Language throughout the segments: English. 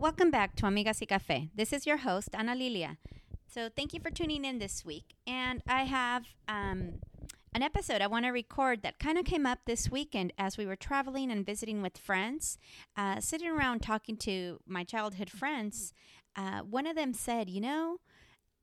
Welcome back to Amigas y Café. This is your host, Ana Lilia. So, thank you for tuning in this week. And I have um, an episode I want to record that kind of came up this weekend as we were traveling and visiting with friends, uh, sitting around talking to my childhood friends. Uh, one of them said, You know,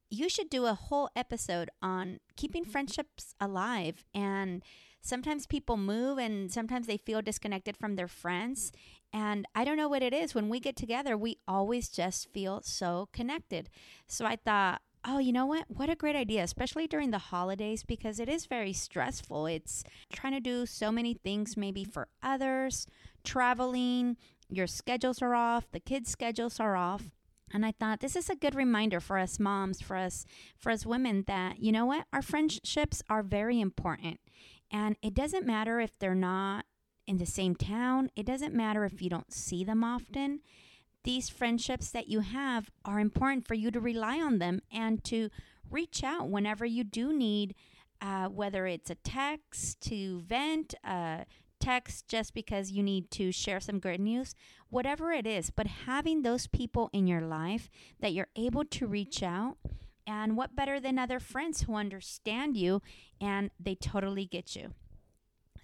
you should do a whole episode on keeping friendships alive. And sometimes people move and sometimes they feel disconnected from their friends. And i don't know what it is. When we get together we always just feel so connected. So i thought oh you know what? What a great idea especially during the holidays because it is very stressful. It's trying to do so many things maybe for others traveling your schedules are off the kids schedules are off and I thought this is a good reminder for us moms, for us for us women that you know what? Our friendships are very important. And it doesn't matter if they're not in the same town. It doesn't matter if you don't see them often. These friendships that you have are important for you to rely on them and to reach out whenever you do need, uh, whether it's a text to vent, uh, text just because you need to share some good news, whatever it is. But having those people in your life that you're able to reach out, and what better than other friends who understand you and they totally get you.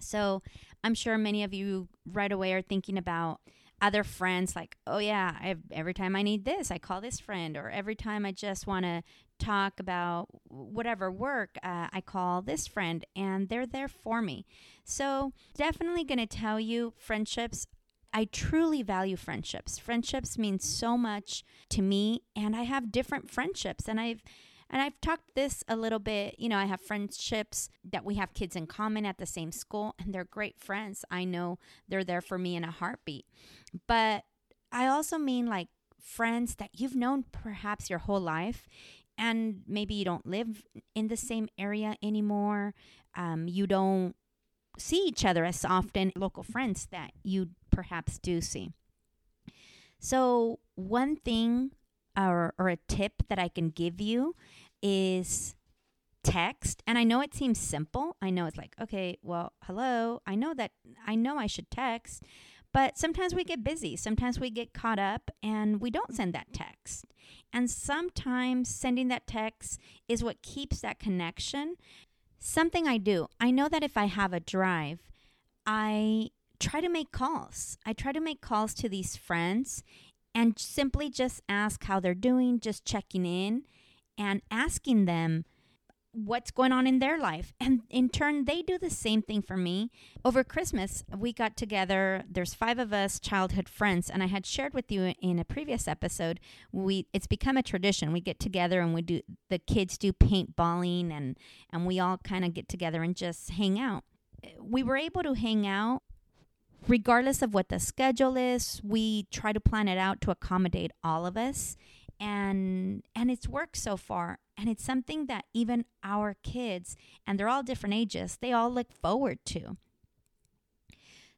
So I'm sure many of you right away are thinking about other friends like, oh yeah, I've, every time I need this, I call this friend, or every time I just want to talk about whatever work, uh, I call this friend, and they're there for me. So definitely going to tell you, friendships. I truly value friendships. Friendships mean so much to me, and I have different friendships, and I've and I've talked this a little bit. You know, I have friendships that we have kids in common at the same school, and they're great friends. I know they're there for me in a heartbeat. But I also mean like friends that you've known perhaps your whole life, and maybe you don't live in the same area anymore. Um, you don't see each other as often, local friends that you perhaps do see. So, one thing or, or a tip that I can give you is text. And I know it seems simple. I know it's like, okay, well, hello. I know that I know I should text, but sometimes we get busy. Sometimes we get caught up and we don't send that text. And sometimes sending that text is what keeps that connection. Something I do, I know that if I have a drive, I try to make calls. I try to make calls to these friends and simply just ask how they're doing, just checking in and asking them what's going on in their life. And in turn, they do the same thing for me. Over Christmas, we got together. There's five of us childhood friends, and I had shared with you in a previous episode. We it's become a tradition. We get together and we do the kids do paintballing, and and we all kind of get together and just hang out. We were able to hang out regardless of what the schedule is, we try to plan it out to accommodate all of us. And and it's worked so far. And it's something that even our kids, and they're all different ages, they all look forward to.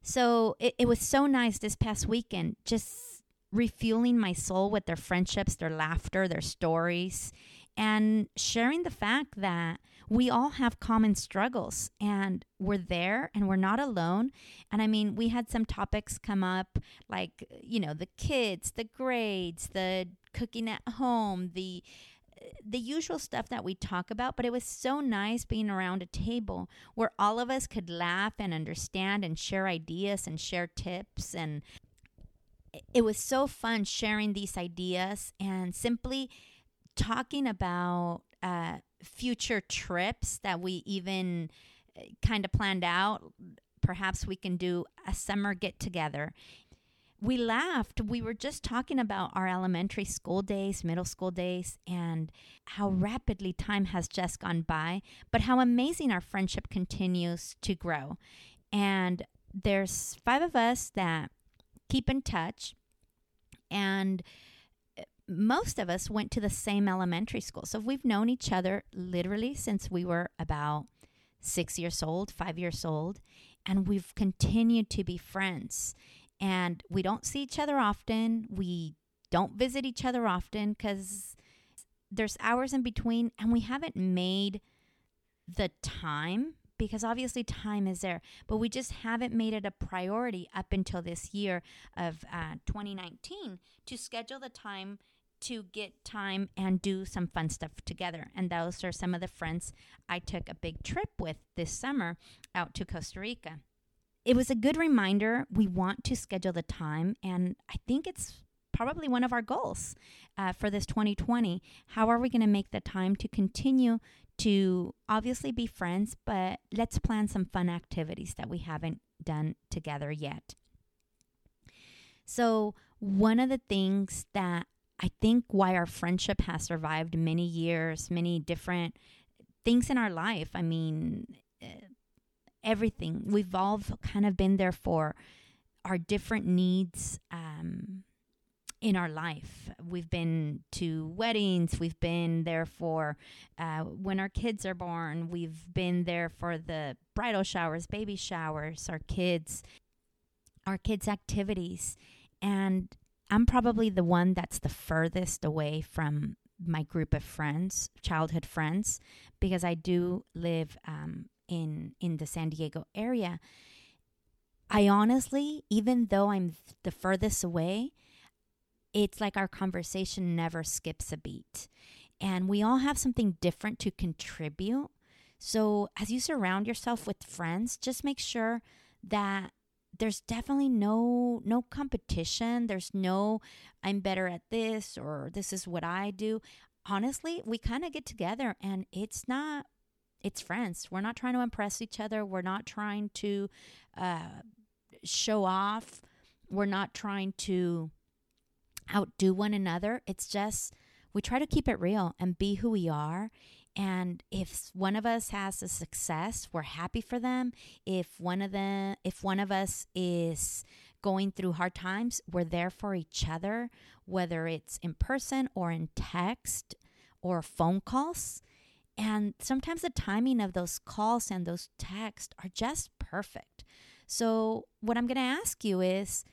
So it, it was so nice this past weekend, just refueling my soul with their friendships, their laughter, their stories, and sharing the fact that we all have common struggles and we're there and we're not alone. And I mean, we had some topics come up like, you know, the kids, the grades, the cooking at home, the the usual stuff that we talk about, but it was so nice being around a table where all of us could laugh and understand and share ideas and share tips and it was so fun sharing these ideas and simply talking about uh, future trips that we even uh, kind of planned out. Perhaps we can do a summer get together. We laughed. We were just talking about our elementary school days, middle school days, and how mm. rapidly time has just gone by, but how amazing our friendship continues to grow. And there's five of us that keep in touch. And eh, most of us went to the same elementary school. So we've known each other literally since we were about six years old, five years old, and we've continued to be friends. And we don't see each other often. We don't visit each other often because there's hours in between, and we haven't made the time because obviously time is there, but we just haven't made it a priority up until this year of uh, 2019 to schedule the time to get time and do some fun stuff together. And those are some of the friends I took a big trip with this summer out to Costa Rica. It was a good reminder. We want to schedule the time, and I think it's probably one of our goals uh, for this 2020. How are we going to make the time to continue to obviously be friends, but let's plan some fun activities that we haven't done together yet. So, one of the things that I think why our friendship has survived many years, many different things in our life, I mean, uh, everything, we've all kind of been there for our different needs. Um, in our life. We've been to weddings, we've been there for uh, when our kids are born, we've been there for the bridal showers, baby showers, our kids, our kids' activities. And I'm probably the one that's the furthest away from my group of friends, childhood friends, because I do live um, in in the San Diego area. I honestly, even though I'm the furthest away, it's like our conversation never skips a beat. And we all have something different to contribute. So as you surround yourself with friends, just make sure that there's definitely no no competition. There's no I'm better at this or this is what I do. Honestly, we kind of get together and it's not it's friends. We're not trying to impress each other. We're not trying to uh, show off. We're not trying to outdo one another. It's just we try to keep it real and be who we are. And if one of us has a success, we're happy for them. If one of them, if one of us is going through hard times, we're there for each other, whether it's in person or in text or phone calls. And sometimes the timing of those calls and those texts are just perfect. So, what I'm going to ask you is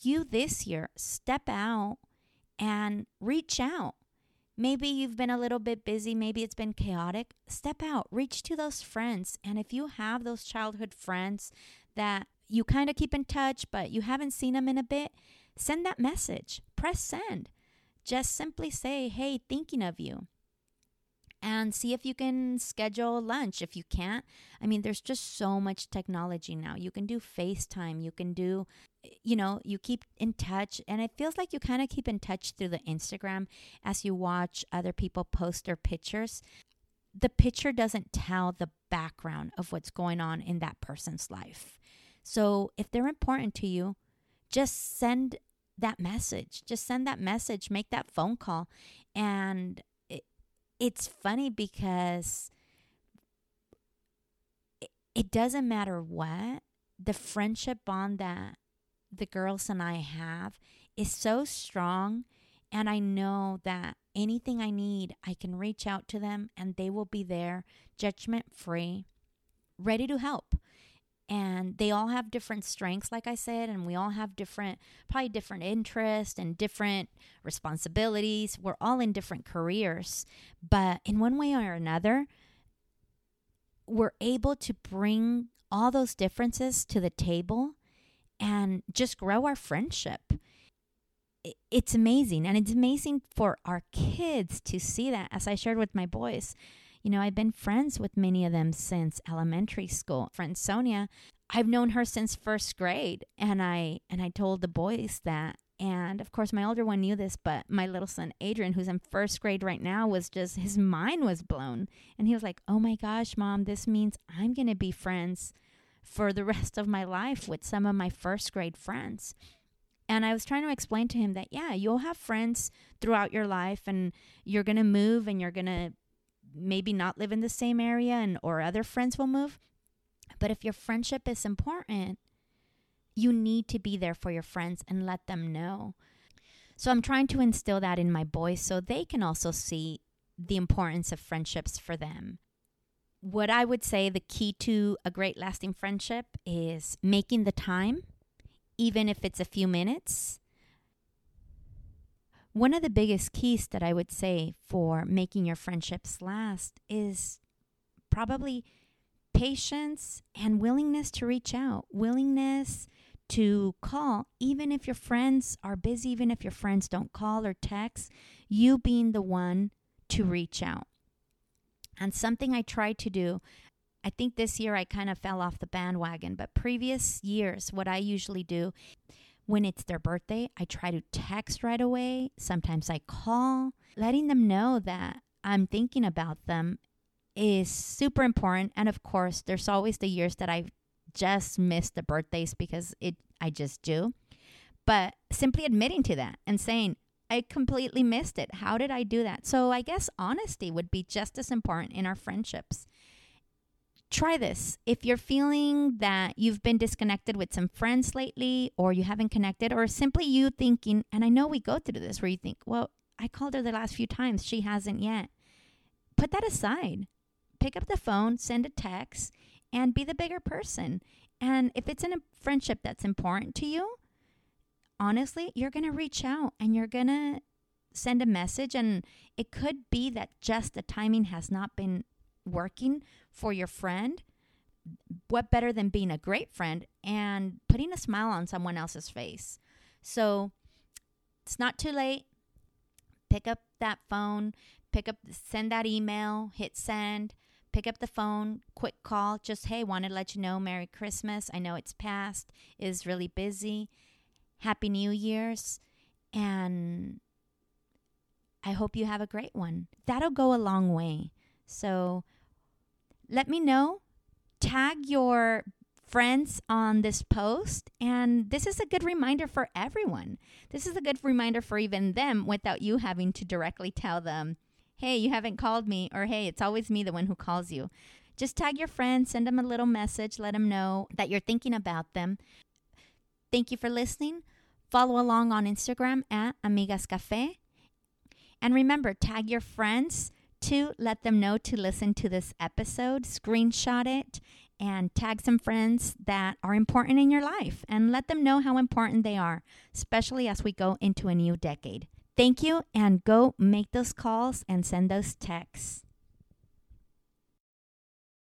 you this year step out and reach out. Maybe you've been a little bit busy, maybe it's been chaotic. Step out, reach to those friends. And if you have those childhood friends that you kind of keep in touch, but you haven't seen them in a bit, send that message. Press send. Just simply say, hey, thinking of you and see if you can schedule lunch if you can't. I mean, there's just so much technology now. You can do FaceTime, you can do, you know, you keep in touch. And it feels like you kind of keep in touch through the Instagram as you watch other people post their pictures. The picture doesn't tell the background of what's going on in that person's life. So if they're important to you, just send that message. Just send that message, make that phone call, and it's funny because it, doesn't matter what, the friendship bond that the girls and I have is so strong. And I know that anything I need, I can reach out to them and they will be there, judgment free, ready to help and they all have different strengths like i said and we all have different probably different interests and different responsibilities. We're all in different careers but in one way or another we're able to bring all those differences to the table and just grow our friendship. It's amazing and it's amazing for our kids to see that as i shared with my boys you know, I've been friends with many of them since elementary school. Friend Sonia, I've known her since first grade, and I and I told the boys that. And of course, my older one knew this, but my little son Adrian, who's in first grade right now, was just his mind was blown, and he was like, "Oh my gosh, mom, this means I'm going to be friends." for the rest of my life with some of my first grade friends. And I was trying to explain to him that, yeah, you'll have friends throughout your life and you're going to move and you're going to maybe not live in the same area and or other friends will move. But if your friendship is important, you need to be there for your friends and let them know. So I'm trying to instill that in my boys so they can also see the importance of friendships for them. What I would say the key to a great lasting friendship is making the time, even if it's a few minutes, one of the biggest keys that I would say for making your friendships last is probably patience and willingness to reach out, willingness to call, even if your friends are busy, even if your friends don't call or text, you being the one to reach out. And something I tried to do, I think this year I kind of fell off the bandwagon, but previous years, what I usually do when it's their birthday, I try to text right away. Sometimes I call, letting them know that I'm thinking about them is super important. And of course, there's always the years that I just missed the birthdays because it I just do. But simply admitting to that and saying, I completely missed it. How did I do that? So I guess honesty would be just as important in our friendships. Try this. If you're feeling that you've been disconnected with some friends lately, or you haven't connected, or simply you thinking, and I know we go through this where you think, well, I called her the last few times, she hasn't yet. Put that aside. Pick up the phone, send a text, and be the bigger person. And if it's in a friendship that's important to you, honestly, you're going to reach out and you're going to send a message. And it could be that just the timing has not been working for your friend. What better than being a great friend and putting a smile on someone else's face? So it's not too late. Pick up that phone, pick up, send that email, hit send pick up the phone, quick call, just hey, want to let you know Merry Christmas. I know it's past, is really busy. Happy New Year's. And I hope you have a great one. That'll go a long way. So let me know. Tag your friends on this post. And this is a good reminder for everyone. This is a good reminder for even them without you having to directly tell them hey, you haven't called me, or hey, it's always me, the one who calls you. Just tag your friends, send them a little message, let them know that you're thinking about them. Thank you for listening. Follow along on Instagram at Amigas Cafe. And remember, tag your friends to let them know to listen to this episode, screenshot it, and tag some friends that are important in your life and let them know how important they are, especially as we go into a new decade. Thank you and go make those calls and send those texts.